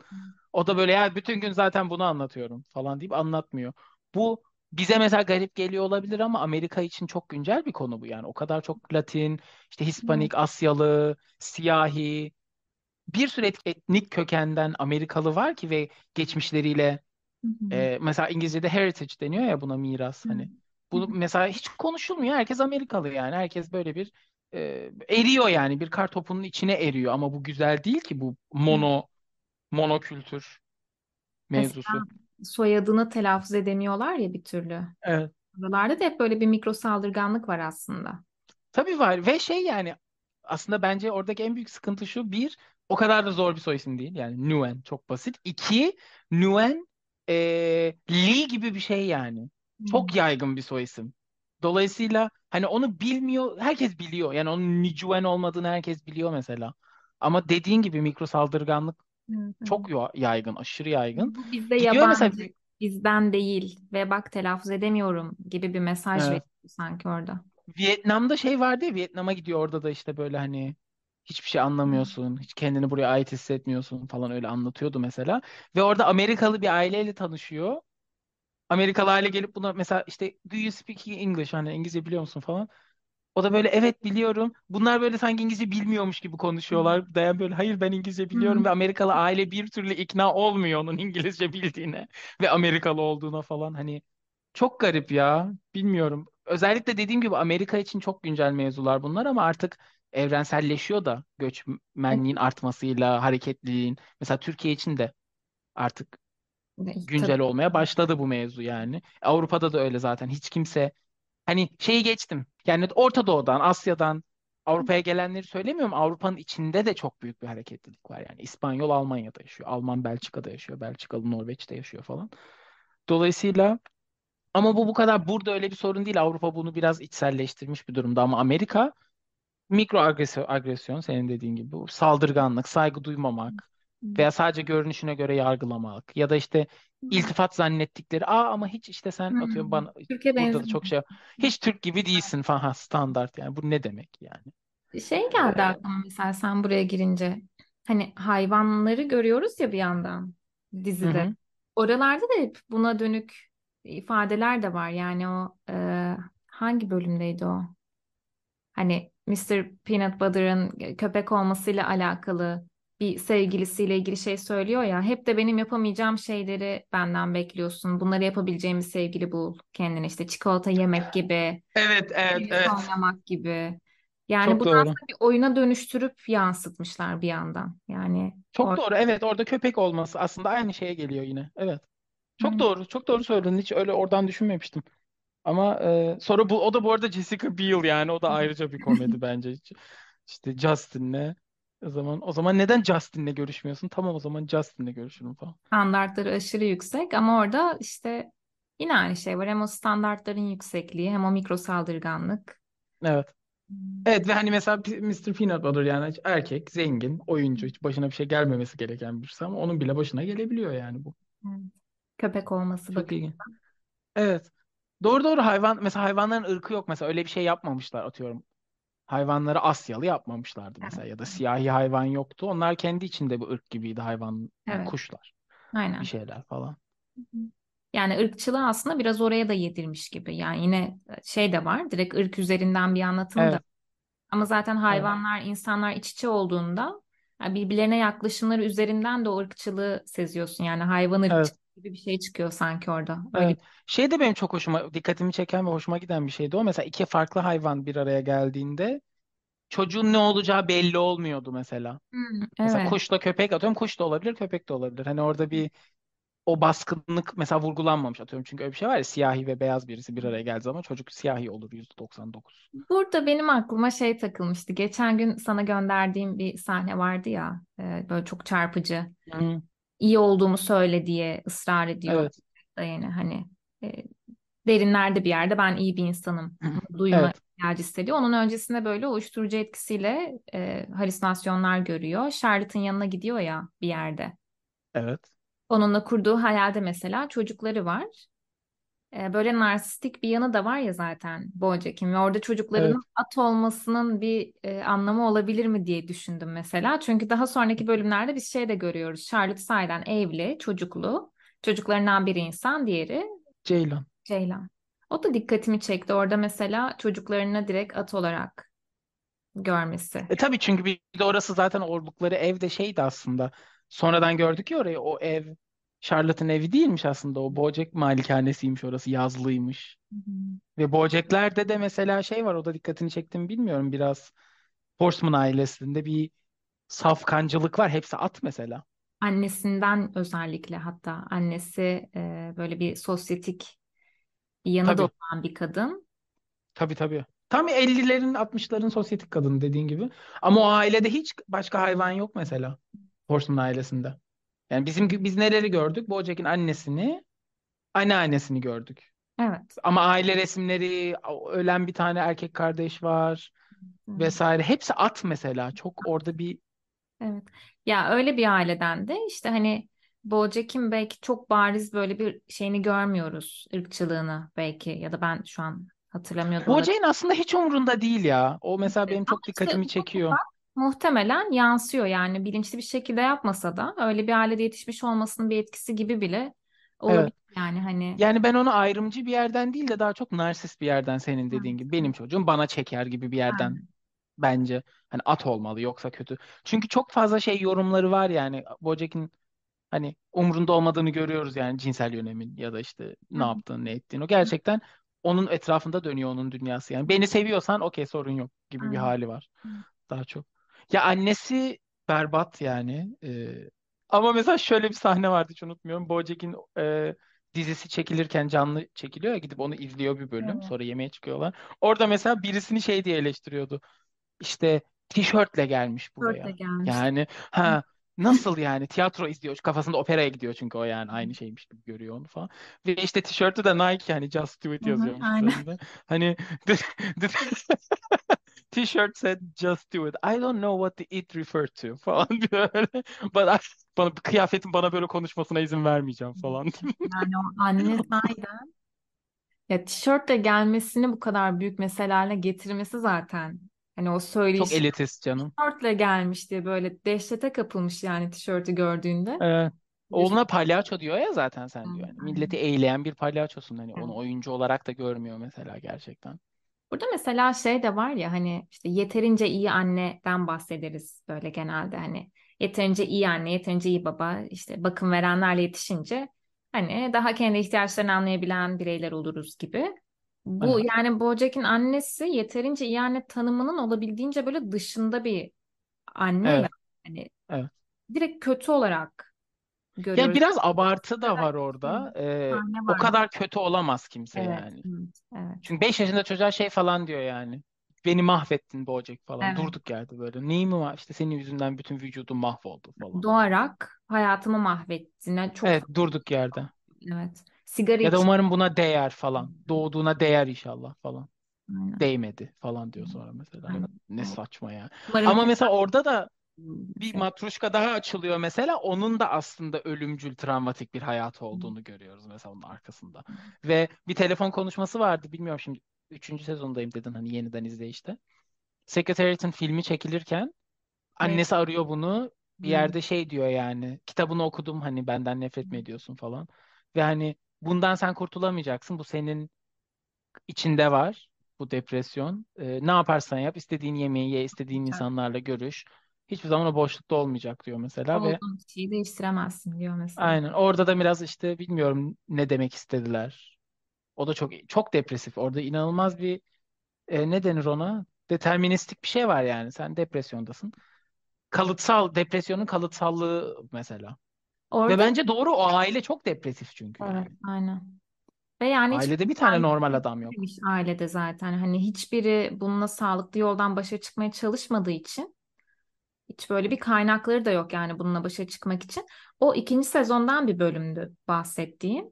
O da böyle ya bütün gün zaten bunu anlatıyorum falan deyip anlatmıyor. Bu bize mesela garip geliyor olabilir ama Amerika için çok güncel bir konu bu yani. O kadar çok Latin, işte. Hispanik, Asyalı, siyahi, bir sürü et- etnik kökenden Amerikalı var ki ve geçmişleriyle e, mesela İngilizce'de heritage deniyor ya buna miras hani. hı. Bu mesela hiç konuşulmuyor. Herkes Amerikalı yani. Herkes böyle bir e, eriyor yani. Bir kar topunun içine eriyor ama bu güzel değil ki bu mono monokültür Mesela mevzusu. soyadını telaffuz edemiyorlar ya bir türlü. Evet. Buralarda da hep böyle bir mikro saldırganlık var aslında. Tabii var ve şey yani aslında bence oradaki en büyük sıkıntı şu. Bir, o kadar da zor bir soy isim değil. Yani Nguyen çok basit. İki, Nguyen e, Lee gibi bir şey yani. Çok Hmm. yaygın bir soy isim. Dolayısıyla hani onu bilmiyor, herkes biliyor. Yani onun Nicuen olmadığını herkes biliyor mesela. Ama dediğin gibi mikro saldırganlık Evet, evet. çok yaygın, aşırı yaygın. Bu bizde Gidiyor mesela yabancı, bizden değil ve bak telaffuz edemiyorum gibi bir mesaj veriyor Evet. sanki orada. Vietnam'da şey vardı ya Vietnam'a gidiyor orada da işte böyle hani hiçbir şey anlamıyorsun. Hiç kendini buraya ait hissetmiyorsun falan öyle anlatıyordu mesela. Ve orada Amerikalı bir aileyle tanışıyor. Amerikalı aile gelip buna mesela işte Do you speak English? Hani İngilizce biliyor musun falan. O da böyle evet biliyorum. Bunlar böyle sanki İngilizce bilmiyormuş gibi konuşuyorlar. Dayan böyle hayır ben İngilizce biliyorum ve. Amerikalı aile bir türlü ikna olmuyor onun İngilizce bildiğine ve Amerikalı olduğuna falan. Hani çok garip ya. Bilmiyorum. Özellikle dediğim gibi Amerika için çok güncel mevzular bunlar ama artık evrenselleşiyor da göçmenliğin artmasıyla, hareketliliğin. Mesela Türkiye için de artık güncel tabii. olmaya başladı bu mevzu yani. Avrupa'da da öyle zaten. Hiç kimse hani şeyi geçtim. Yani Orta Doğu'dan, Asya'dan Avrupa'ya gelenleri söylemiyorum. Avrupa'nın içinde de çok büyük bir hareketlilik var. Yani İspanyol Almanya'da yaşıyor. Alman Belçika'da yaşıyor. Belçikalı Norveç'te yaşıyor falan. Dolayısıyla ama bu bu kadar burada öyle bir sorun değil. Avrupa bunu biraz içselleştirmiş bir durumda ama Amerika mikro agresyon, agresyon senin dediğin gibi bu saldırganlık, saygı duymamak veya sadece görünüşüne göre yargılamak ya da işte iltifat zannettikleri aa ama hiç işte sen atıyorum Hmm. bana Türkiye burada da benzemiyor. çok şey hiç Türk gibi değilsin falan Ha, standart yani bu ne demek yani? Şey geldi Ee, aklıma mesela sen buraya girince. Hani hayvanları görüyoruz ya bir yandan dizide. hı, Oralarda da hep buna dönük ifadeler de var. Yani o e, hangi bölümdeydi o? Hani Mr. Peanut Butter'ın köpek olmasıyla alakalı bir sevgilisiyle ilgili şey söylüyor ya. Hep de benim yapamayacağım şeyleri benden bekliyorsun. Bunları yapabileceğim bir sevgili bul kendine. işte çikolata yemek gibi, Evet, evet, evet. oynamak gibi. Yani Çok doğru. aslında bir oyuna dönüştürüp yansıtmışlar bir yandan. Yani Çok orada. doğru. Evet, orada köpek olması aslında aynı şeye geliyor yine. Evet. Çok doğru. Çok doğru söyledin. Hiç öyle oradan düşünmemiştim. Ama e, sonra bu o da bu arada Jessica Biel yani o da ayrıca bir komedi bence. İşte Justin'le o zaman o zaman neden Justin'le görüşmüyorsun? Tamam o zaman Justin'le görüşürüm falan. Standartları aşırı yüksek ama orada işte yine aynı şey var. Hem o standartların yüksekliği hem o mikro saldırganlık. Evet. Evet ve hani mesela Mr. Peanut Butter yani erkek, zengin, oyuncu hiç başına bir şey gelmemesi gereken birisi ama onun bile başına gelebiliyor yani bu. Evet. Köpek olması Çok ilginç. Evet. Doğru doğru hayvan mesela hayvanların ırkı yok mesela öyle bir şey yapmamışlar atıyorum. Hayvanları Asyalı yapmamışlardı Evet. mesela ya da siyahi hayvan yoktu. Onlar kendi içinde bir ırk gibiydi hayvan Evet. kuşlar bir Aynen. şeyler falan. Yani ırkçılığı aslında biraz oraya da yedirmiş gibi. Yani yine şey de var. Direkt ırk üzerinden bir anlatımı da. Evet, Ama zaten evet, hayvanlar, insanlar iç içe olduğunda birbirlerine yaklaşımları üzerinden de o ırkçılığı seziyorsun. Yani hayvan ırkçılığı evet, gibi bir şey çıkıyor sanki orada. Öyle. evet. Şey de benim çok hoşuma, dikkatimi çeken ve hoşuma giden bir şeydi o. Mesela iki farklı hayvan bir araya geldiğinde çocuğun ne olacağı belli olmuyordu mesela. Hmm, Mesela evet. kuşla köpek atıyorum, kuş da olabilir, köpek de olabilir. Hani orada bir o baskınlık mesela vurgulanmamış atıyorum. Çünkü öyle bir şey var ya siyahi ve beyaz birisi bir araya geldiği zaman çocuk siyahi olur %99. Burada benim aklıma şey takılmıştı. Geçen gün sana gönderdiğim bir sahne vardı ya. e, Böyle çok çarpıcı. Hı, iyi olduğumu söyle diye ısrar ediyor evet, yani hani e, derinlerde bir yerde ben iyi bir insanım duyma evet, ihtiyacı hissediyor. Onun öncesinde böyle uyuşturucu etkisiyle e, halüsinasyonlar görüyor. Charlotte'ın yanına gidiyor ya bir yerde. evet, Onunla kurduğu hayalde mesela çocukları var. E, böyle narsistik bir yanı da var ya zaten Bojack'in ve orada evet. çocuklarının at olmasının bir e, anlamı olabilir mi diye düşündüm mesela. Çünkü daha sonraki bölümlerde biz şey de görüyoruz. Charlotte sahiden evli, çocuklu. Çocuklarından biri insan, diğeri Ceylan. Ceylan. O da dikkatimi çekti. Orada mesela çocuklarını direkt at olarak görmesi. E tabii çünkü bir de orası zaten oldukları ev de şeydi aslında. Sonradan gördük ya orayı. O ev Charlotte'ın evi değilmiş aslında. O Bojack malikanesiymiş orası. Yazlıymış. Hı hı. Ve Bojack'lerde de mesela şey var. O da dikkatini çekti mi bilmiyorum. Biraz Horseman ailesinde bir safkancılık var. Hepsi at mesela. Annesinden özellikle hatta annesi e, böyle bir sosyetik bir yanı Tabii. olan bir kadın. Tabii tabii. Tam 50'lerin 60'ların sosyetik kadını dediğin gibi. Ama o ailede hiç başka hayvan yok mesela. Horseman ailesinde. Yani bizim biz neleri gördük? Bojack'in annesini, anneannesini gördük. Evet. Ama aile resimleri, ölen bir tane erkek kardeş var Hı. vesaire. Hepsi at mesela. Çok orada bir Evet. Ya öyle bir aileden de işte hani Bojack'in belki çok bariz böyle bir şeyini görmüyoruz. ırkçılığını belki ya da ben şu an hatırlamıyor da olabilirim. Bojack'in aslında hiç umurunda değil ya. O mesela benim çok dikkatimi çekiyor. Muhtemelen yansıyor yani bilinçli bir şekilde yapmasa da öyle bir ailede yetişmiş olmasının bir etkisi gibi bile Evet. olabilir yani hani Yani ben onu ayrımcı bir yerden değil de daha çok narsist bir yerden senin Evet, dediğin gibi. Benim çocuğum bana çeker gibi bir yerden aynen. bence. Hani at olmalı yoksa kötü. Çünkü çok fazla şey yorumları var yani. Bojack'in hani umrunda olmadığını görüyoruz yani cinsel yönemin ya da işte ne yaptığını ne ettiğini. O gerçekten onun etrafında dönüyor onun dünyası yani. Beni seviyorsan okey sorun yok gibi bir hali var daha çok. Ya annesi berbat yani. Ee, ama mesela şöyle bir sahne vardı hiç unutmuyorum. BoJack'in e, dizisi çekilirken canlı çekiliyor ya gidip onu izliyor bir bölüm. Sonra yemeğe çıkıyorlar. Orada mesela birisini şey diye eleştiriyordu. İşte tişörtle gelmiş Dörtle buraya. gelmişti. Yani ha nasıl yani tiyatro izliyor kafasında operaya gidiyor çünkü o yani aynı şeymiş gibi görüyor onu falan. Ve işte tişörtü de Nike yani Just Do It Hı hı, yazıyormuş aynen. üzerinde. Hani [laughs] T-shirt said just do it. I don't know what the it referred to falan [laughs] böyle. But I, bana, kıyafetin bana böyle konuşmasına izin vermeyeceğim falan. [laughs] Yani o anne sahiden ya tişörtle gelmesini bu kadar büyük mesele haline getirmesi zaten hani o Çok söyleyiş elitist canım. tişörtle gelmiş diye böyle dehşete kapılmış yani tişörtü gördüğünde. Evet. Oğluna palyaço diyor ya zaten sen diyor. Yani milleti eğleyen bir palyaçosun. Hani onu oyuncu olarak da görmüyor mesela gerçekten. Burada mesela şey de var ya hani işte yeterince iyi anneden bahsederiz böyle genelde hani yeterince iyi anne, yeterince iyi baba işte bakım verenlerle yetişince hani daha kendi ihtiyaçlarını anlayabilen bireyler oluruz gibi. Bu Evet. yani Bojack'in annesi yeterince iyi anne tanımının olabildiğince böyle dışında bir anne ya Evet. hani Evet. direkt kötü olarak Ya görüyoruz. biraz abartı da var orada. Ee, sahne o var. kadar kötü olamaz kimse Evet, yani. evet, evet. Çünkü 5 yaşında çocuğa şey falan diyor yani. Beni mahvettin Bojack falan. Evet. Durduk yerde böyle. Neyi mi var? İşte senin yüzünden bütün vücudum mahvoldu falan. Doğarak hayatımı mahvettiğine çok Evet durduk yerde. evet. Sigara Ya da iç. umarım buna değer falan. Doğduğuna değer inşallah falan. Aynen. Değmedi falan diyor sonra mesela. Aynen. Ne saçma ya. Umarım Ama mesela orada da bir matruşka daha açılıyor mesela. Onun da aslında ölümcül, travmatik bir hayatı olduğunu görüyoruz mesela onun arkasında. Ve bir telefon konuşması vardı. Bilmiyorum şimdi üçüncü sezondayım dedin hani yeniden izle işte. Secretariat'ın filmi çekilirken Evet. annesi arıyor bunu. Bir yerde şey diyor yani kitabını okudum hani benden nefret mi ediyorsun falan. Ve hani bundan sen kurtulamayacaksın. Bu senin içinde var bu depresyon. Ee, ne yaparsan yap, istediğin yemeği ye, istediğin insanlarla görüş. Hiçbir zaman o boşlukta olmayacak diyor mesela ve Olduğun şeyi değiştiremezsin diyor mesela. aynen orada da biraz işte bilmiyorum ne demek istediler. O da çok çok depresif. Orada inanılmaz bir e, ne denir ona? Deterministik bir şey var yani. Sen depresyondasın. Kalıtsal, depresyonun kalıtsallığı mesela. Ve Orada bence doğru o aile çok depresif çünkü evet yani. aynen. Ve yani hiç Ailede bir tane normal adam yok. demiş ailede zaten hani hiçbiri bununla sağlıklı yoldan başa çıkmaya çalışmadığı için hiç böyle bir kaynakları da yok yani bununla başa çıkmak için. O ikinci sezondan bir bölümdü bahsettiğim.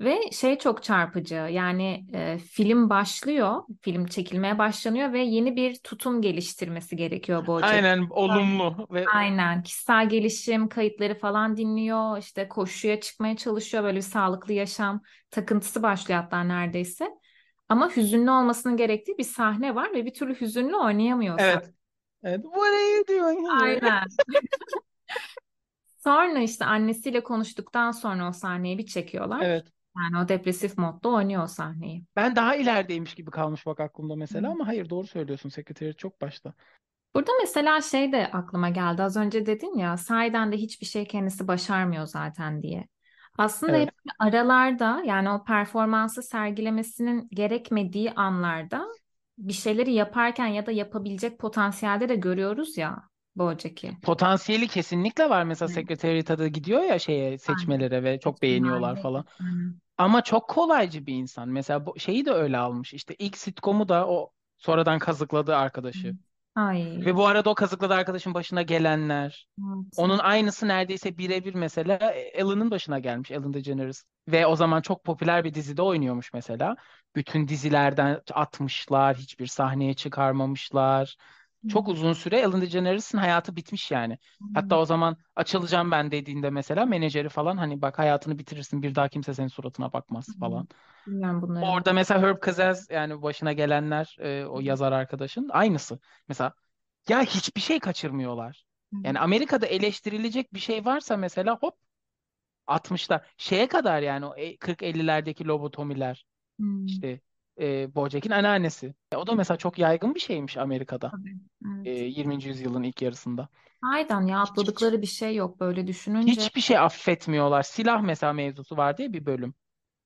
Ve şey çok çarpıcı yani e, film başlıyor, film çekilmeye başlanıyor ve yeni bir tutum geliştirmesi gerekiyor Bojack. Aynen olumlu ve Aynen kişisel gelişim kayıtları falan dinliyor işte koşuya çıkmaya çalışıyor böyle bir sağlıklı yaşam takıntısı başlıyor hatta neredeyse. Ama hüzünlü olmasının gerektiği bir sahne var ve bir türlü hüzünlü oynayamıyor evet. Evet. What are you doing here? Aynen. [laughs] Sonra işte annesiyle konuştuktan sonra o sahneyi bir çekiyorlar. Evet. Yani o depresif modda oynuyor o sahneyi. Ben daha ilerideymiş gibi kalmış bak aklımda mesela ama hayır doğru söylüyorsun sekreteri çok başta. Burada mesela şey de aklıma geldi. Az önce dedin ya sahiden de hiçbir şey kendisi başarmıyor zaten diye. Aslında Evet. hep aralarda yani o performansı sergilemesinin gerekmediği anlarda bir şeyleri yaparken ya da yapabilecek potansiyelde de görüyoruz ya Bojack'i. Potansiyeli kesinlikle var. Mesela. Secretariat'a gidiyor ya şeye Aynen. seçmelere ve çok beğeniyorlar falan. Aynen. Ama çok kolaycı bir insan. Mesela bu şeyi de öyle almış. İşte ilk sitcom'u da o sonradan kazıkladığı arkadaşı. Ay. Ve bu arada o kazıkladığı arkadaşın başına gelenler. Evet. Onun aynısı neredeyse birebir mesela Ellen'ın başına gelmiş. Ellen DeGeneres. Ve o zaman çok popüler bir dizide oynuyormuş mesela. Bütün dizilerden atmışlar. Hiçbir sahneye çıkarmamışlar. Çok uzun süre Ellen DeGeneres'in hayatı bitmiş yani. Hatta o zaman açılacağım ben dediğinde mesela menajeri falan hani bak hayatını bitirirsin bir daha kimse senin suratına bakmaz falan. Bilmiyorum bunları. Orada mesela Herb Kazaz yani başına gelenler e, o yazar arkadaşın aynısı. Mesela ya hiçbir şey kaçırmıyorlar. Yani Amerika'da eleştirilecek bir şey varsa mesela hop atmışlar. Şeye kadar yani o e- 40-50'lerdeki lobotomiler Hmm. işte e, Bojack'in anneannesi. E, o da mesela çok yaygın bir şeymiş Amerika'da Tabii. e, Evet. 20. yüzyılın ilk yarısında. Aydan ya Hiç, hiç, atladıkları bir şey yok böyle düşününce. hiçbir şey affetmiyorlar. Silah mesela mevzusu var diye bir bölüm.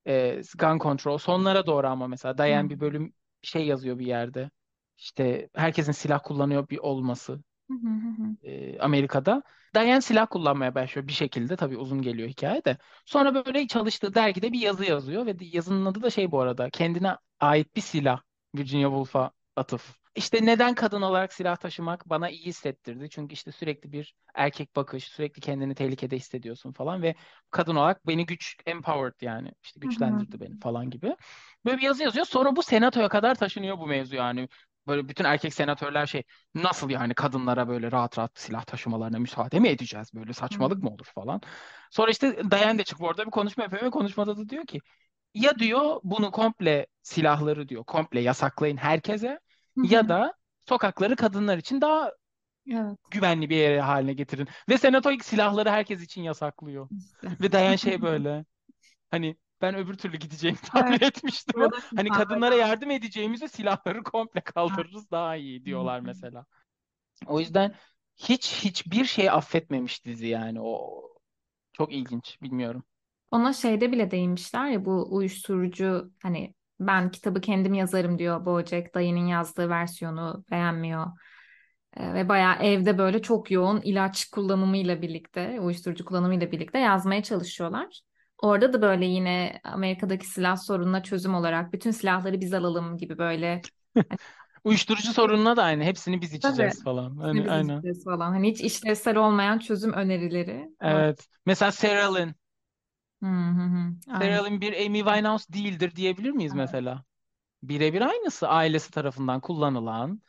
E, gun control. Sonlara doğru ama mesela Dayan bir Hmm. bölüm şey yazıyor bir yerde. İşte herkesin silah kullanıyor bir olması Hı hı hı hı. e, Amerika'da. Diane silah kullanmaya başlıyor bir şekilde. Tabii uzun geliyor hikaye de. Sonra böyle çalıştığı dergide bir yazı yazıyor ve yazının adı da şey bu arada. Kendine ait bir silah. Virginia Woolf'a atıf. İşte neden kadın olarak silah taşımak bana iyi hissettirdi. Çünkü işte sürekli bir erkek bakış, sürekli kendini tehlikede hissediyorsun falan ve kadın olarak beni güç empowered yani işte güçlendirdi beni falan gibi. Böyle bir yazı yazıyor. Sonra bu senatoya kadar taşınıyor bu mevzu yani. Böyle bütün erkek senatörler şey Nasıl yani kadınlara böyle rahat rahat silah taşımalarına müsaade mi edeceğiz? Böyle saçmalık mı olur falan. Sonra işte Dayan da çıkıp orada bir konuşma yapıyor ve konuşmada da diyor ki ya diyor bunu komple silahları diyor komple yasaklayın herkese ya da sokakları kadınlar için daha Evet güvenli bir yere haline getirin. Ve senato silahları herkes için yasaklıyor. işte. Ve Dayan [laughs] şey böyle hani ben öbür türlü gideceğimi [laughs] tahmin Evet. etmiştim. Burada Hani kadınlara yardım edeceğimize silahları komple kaldırırız daha iyi diyorlar mesela. O yüzden hiç hiçbir şey affetmemiş dizi yani. O çok ilginç. Bilmiyorum. Ona şeyde bile değinmişler ya bu uyuşturucu hani ben kitabı kendim yazarım diyor Bojack dayının yazdığı versiyonu beğenmiyor. Ee, ve bayağı evde böyle çok yoğun ilaç kullanımıyla birlikte, uyuşturucu kullanımıyla birlikte yazmaya çalışıyorlar. Orada da böyle yine Amerika'daki silah sorununa çözüm olarak bütün silahları biz alalım gibi böyle hani, [laughs] Uyuşturucu sorununa da aynı. Hepsini biz tabii içeceğiz falan. hepsini Hani biz aynen. içeceğiz falan. Hani hiç işlevsel olmayan çözüm önerileri. Evet. Mesela. Sarah Lynn bir Amy Winehouse değildir diyebilir miyiz mesela? Birebir aynısı ailesi tarafından kullanılan.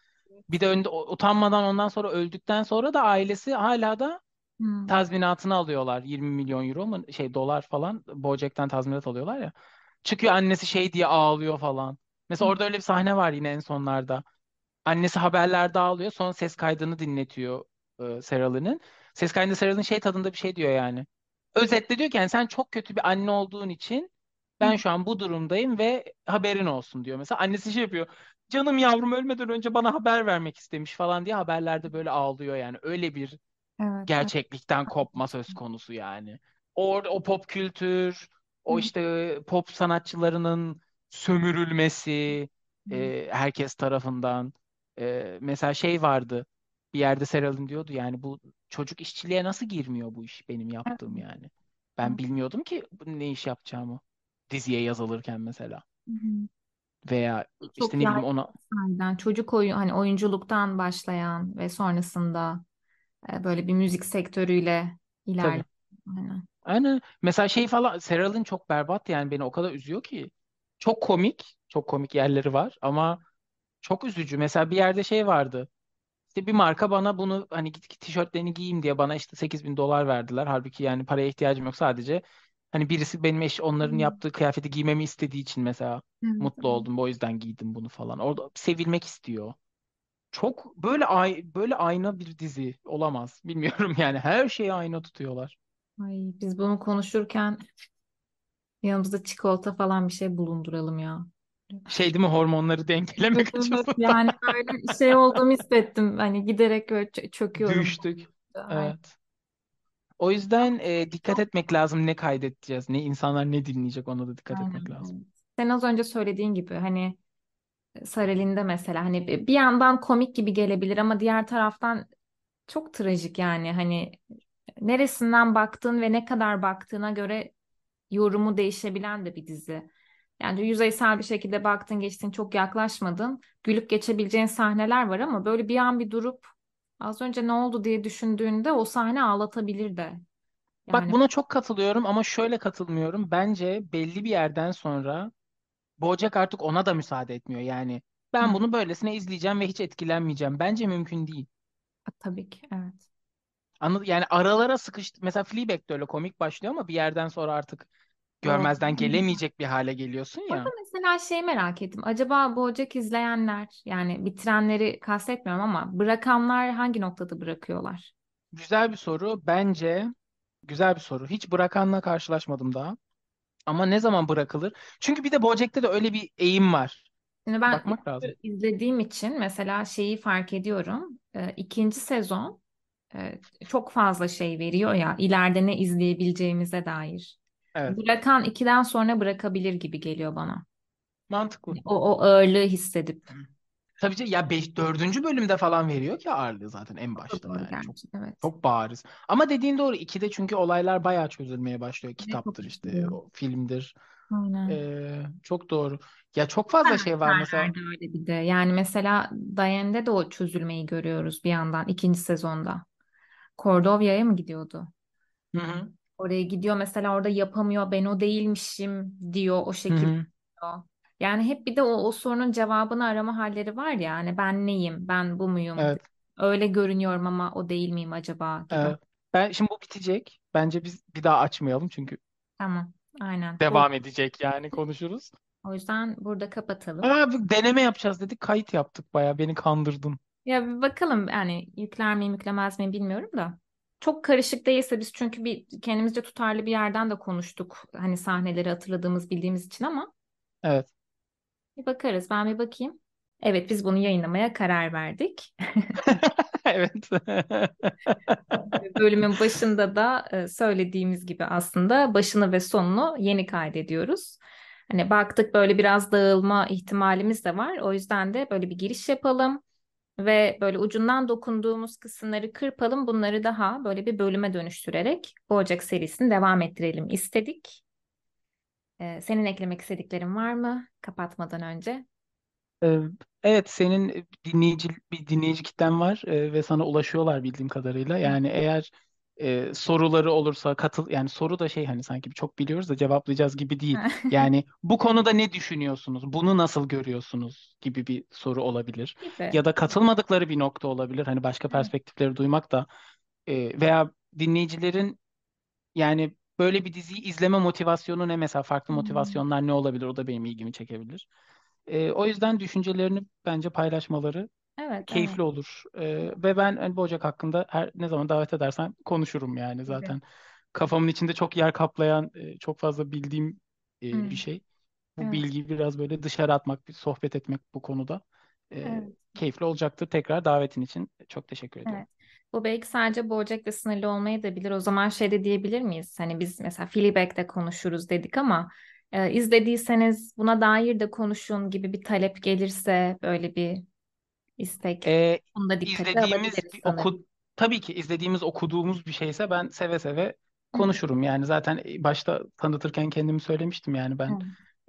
Bir de önde, utanmadan ondan sonra öldükten sonra da ailesi hala da Hı. tazminatını alıyorlar. 20 milyon euro mu şey dolar falan Bojack'ten tazminat alıyorlar ya. Çıkıyor annesi şey diye ağlıyor falan. Mesela orada öyle bir sahne var yine en sonlarda. Annesi haberlerde ağlıyor. Sonra ses kaydını dinletiyor e, Sarah Lynn'in. Ses kaydında Sarah Lynn şey tadında bir şey diyor yani. Özetle diyor ki yani sen çok kötü bir anne olduğun için ben şu an bu durumdayım ve haberin olsun diyor. Mesela annesi şey yapıyor. Canım yavrum ölmeden önce bana haber vermek istemiş falan diye haberlerde böyle ağlıyor yani. Öyle bir Evet, evet. gerçeklikten kopma söz konusu yani. Orada o pop kültür, Hı o işte pop sanatçılarının sömürülmesi hı. e, herkes tarafından. E, mesela şey vardı. Bir yerde Seral'in diyordu yani bu çocuk işçiliğe nasıl girmiyor bu iş benim yaptığım yani. Ben bilmiyordum ki ne iş yapacağımı diziye yazılırken mesela. Hı hı. Veya işte Çok ne bileyim yaygın ona sahiden çocuk oyun hani oyunculuktan başlayan ve sonrasında böyle bir müzik sektörüyle ilerleyen. Aynen. Aynen. Mesela şey falan Seral'in çok berbat yani beni o kadar üzüyor ki. Çok komik. Çok komik yerleri var ama çok üzücü. Mesela bir yerde şey vardı. İşte bir marka bana bunu hani git git tişörtlerini giyeyim diye bana işte 8 bin dolar verdiler. Halbuki yani paraya ihtiyacım yok sadece. Hani birisi benim eş onların yaptığı kıyafeti giymemi istediği için mesela Evet, mutlu oldum. O yüzden giydim bunu falan. Orada sevilmek istiyor. Çok böyle ay böyle ayna bir dizi olamaz. Bilmiyorum yani her şeyi ayna tutuyorlar. Ay, biz bunu konuşurken Yanımızda çikolata falan bir şey bulunduralım ya. Şey değil mi hormonları dengelemek evet. açısından Yani böyle şey olduğumu hissettim. Hani giderek böyle çö- çöküyorum. düştük. Aynen. Evet. O yüzden e, dikkat etmek lazım ne kaydedeceğiz, ne insanlar ne dinleyecek ona da dikkat Aynen. etmek lazım. evet. Sen az önce söylediğin gibi hani Sarelinde mesela hani bir yandan komik gibi gelebilir ama diğer taraftan çok trajik yani hani neresinden baktığın ve ne kadar baktığına göre yorumu değişebilen de bir dizi. Yani yüzeysel bir şekilde baktın geçtin çok yaklaşmadın. Gülüp geçebileceğin sahneler var ama böyle bir an bir durup az önce ne oldu diye düşündüğünde o sahne ağlatabilir de. Bak Yani buna çok katılıyorum ama şöyle katılmıyorum. Bence belli bir yerden sonra BoJack artık ona da müsaade etmiyor. Yani hı, ben bunu böylesine izleyeceğim ve hiç etkilenmeyeceğim. Bence mümkün değil. tabii ki evet. Anladın? Yani aralara sıkıştı. Mesela Fleabag de öyle komik başlıyor ama bir yerden sonra artık görmezden gelemeyecek bir hale geliyorsun Orada ya. mesela şey merak ettim. Acaba BoJack izleyenler yani bitirenleri kastetmiyorum ama bırakanlar hangi noktada bırakıyorlar? Güzel bir soru. Bence güzel bir soru. Hiç bırakanla karşılaşmadım daha. Ama ne zaman bırakılır? Çünkü bir de BoJack'te de öyle bir eğim var. Şimdi ben Bakmak lazım. izlediğim için mesela şeyi fark ediyorum. Ee, ikinci sezon e, çok fazla şey veriyor ya ileride ne izleyebileceğimize dair. Evet. Bırakan ikiden sonra bırakabilir gibi geliyor bana. Mantıklı. O, o ağırlığı hissedip. Tabii ki ya 5 4. bölümde falan veriyor ki ağırlığı zaten en başta doğru yani çok. Evet. çok bariz. Ama dediğin doğru 2'de çünkü olaylar bayağı çözülmeye başlıyor. Kitaptır işte, o filmdir. Aynen. Ee, çok doğru. Ya çok fazla şey var mesela. Öyle bir de. Yani mesela Diane'de de o çözülmeyi görüyoruz bir yandan ikinci sezonda. Cordovia'ya mı gidiyordu? Hı hı. Oraya gidiyor mesela orada yapamıyor ben o değilmişim diyor o Hı şekilde. hı. diyor. Yani hep bir de o, o sorunun cevabını arama halleri var ya hani ben neyim ben bu muyum Evet, öyle görünüyorum ama o değil miyim acaba gibi. evet. Ben şimdi bu bitecek. Bence biz bir daha açmayalım çünkü Tamam aynen. Bu, devam edecek yani konuşuruz. o yüzden burada kapatalım. Aa, bir deneme yapacağız dedik. Kayıt yaptık bayağı. Beni kandırdın. Ya bir bakalım yani yükler miyim yüklemez miyim bilmiyorum da. Çok karışık değilse biz çünkü bir kendimizce tutarlı bir yerden de konuştuk. Hani sahneleri hatırladığımız bildiğimiz için ama Evet. Bir bakarız. Ben bir bakayım. Evet biz bunu yayınlamaya karar verdik. [laughs] Evet. [laughs] Bölümün başında da e, söylediğimiz gibi aslında başını ve sonunu yeni kaydediyoruz. Hani baktık böyle biraz dağılma ihtimalimiz de var. O yüzden de böyle bir giriş yapalım ve böyle ucundan dokunduğumuz kısımları kırpalım. Bunları daha böyle bir bölüme dönüştürerek BoJack serisini devam ettirelim istedik. E, senin eklemek istediklerin var mı kapatmadan önce? Ee, Evet, senin dinleyici bir dinleyici kitlen var e, ve sana ulaşıyorlar bildiğim kadarıyla. Yani eğer e, soruları olursa katıl yani soru da şey hani sanki çok biliyoruz da cevaplayacağız gibi değil. [laughs] Yani bu konuda ne düşünüyorsunuz? Bunu nasıl görüyorsunuz gibi bir soru olabilir. Gibi. Ya da katılmadıkları bir nokta olabilir. Hani başka perspektifleri duymak da e, veya dinleyicilerin yani böyle bir diziyi izleme motivasyonu ne mesela farklı Hmm. motivasyonlar ne olabilir? O da benim ilgimi çekebilir. E, o yüzden düşüncelerini bence paylaşmaları Evet, evet. keyifli olur. E, ve ben hani BoJack hakkında her ne zaman davet edersen konuşurum yani zaten kafamın içinde çok yer kaplayan e, çok fazla bildiğim e, bir Hmm. şey. Bu Evet, bilgiyi biraz böyle dışarı atmak, bir sohbet etmek bu konuda e, evet. keyifli olacaktır. Tekrar davetin için çok teşekkür ediyorum. Evet. Bu belki sadece BoJack'le sınırlı olmayabilir. O zaman şey de diyebilir miyiz? Hani biz mesela Fleabag'de konuşuruz dedik ama e, izlediyseniz buna dair de konuşun gibi bir talep gelirse böyle bir istek. E, Bunu da dikkate alabiliriz oku tabii ki izlediğimiz okuduğumuz bir şeyse ben seve seve Hı hı. konuşurum. Yani zaten başta tanıtırken kendimi söylemiştim yani ben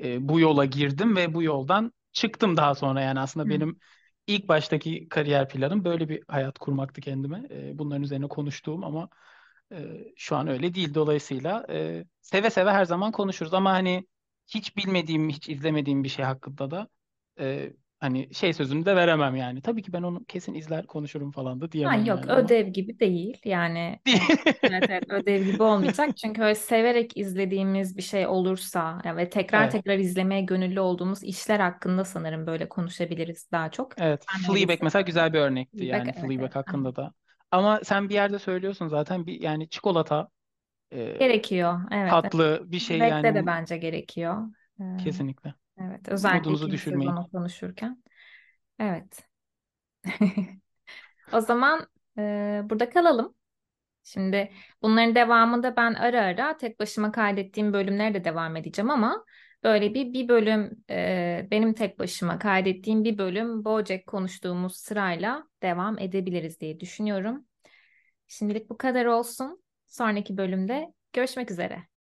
e, bu yola girdim ve bu yoldan çıktım daha sonra yani aslında Hı. benim ilk baştaki kariyer planım böyle bir hayat kurmaktı kendime. E, bunların üzerine konuştuğum ama e, şu an öyle değil. Dolayısıyla e, seve seve her zaman konuşuruz ama hani hiç bilmediğim, hiç izlemediğim bir şey hakkında da e, hani şey sözünü de veremem yani. Tabii ki ben onu kesin izler konuşurum falan da Ha, diyemem yok yani ama ödev gibi değil yani [laughs] evet, evet ödev gibi olmayacak [laughs] çünkü öyle severek izlediğimiz bir şey olursa ya ve tekrar Evet. tekrar izlemeye gönüllü olduğumuz işler hakkında sanırım böyle konuşabiliriz daha çok. Evet. Ben öyle Fleabag mesela hissediyorum. güzel bir örnekti Feedback yani evet Fleabag evet aynen. hakkında da. Ama sen bir yerde söylüyorsun zaten bir yani çikolata e, Gerekiyor. Evet. tatlı bir şey Bekle de yani bence gerekiyor. Ee, kesinlikle. Evet. Özellikle Modunuzu ikinci düşürmeyin. sezonu konuşurken. Evet. [laughs] O zaman e, burada kalalım. Şimdi bunların devamında ben ara ara tek başıma kaydettiğim bölümlere de devam edeceğim ama böyle bir bir bölüm e, benim tek başıma kaydettiğim bir bölüm BoJack konuştuğumuz sırayla devam edebiliriz diye düşünüyorum. Şimdilik bu kadar olsun. Sonraki bölümde görüşmek üzere.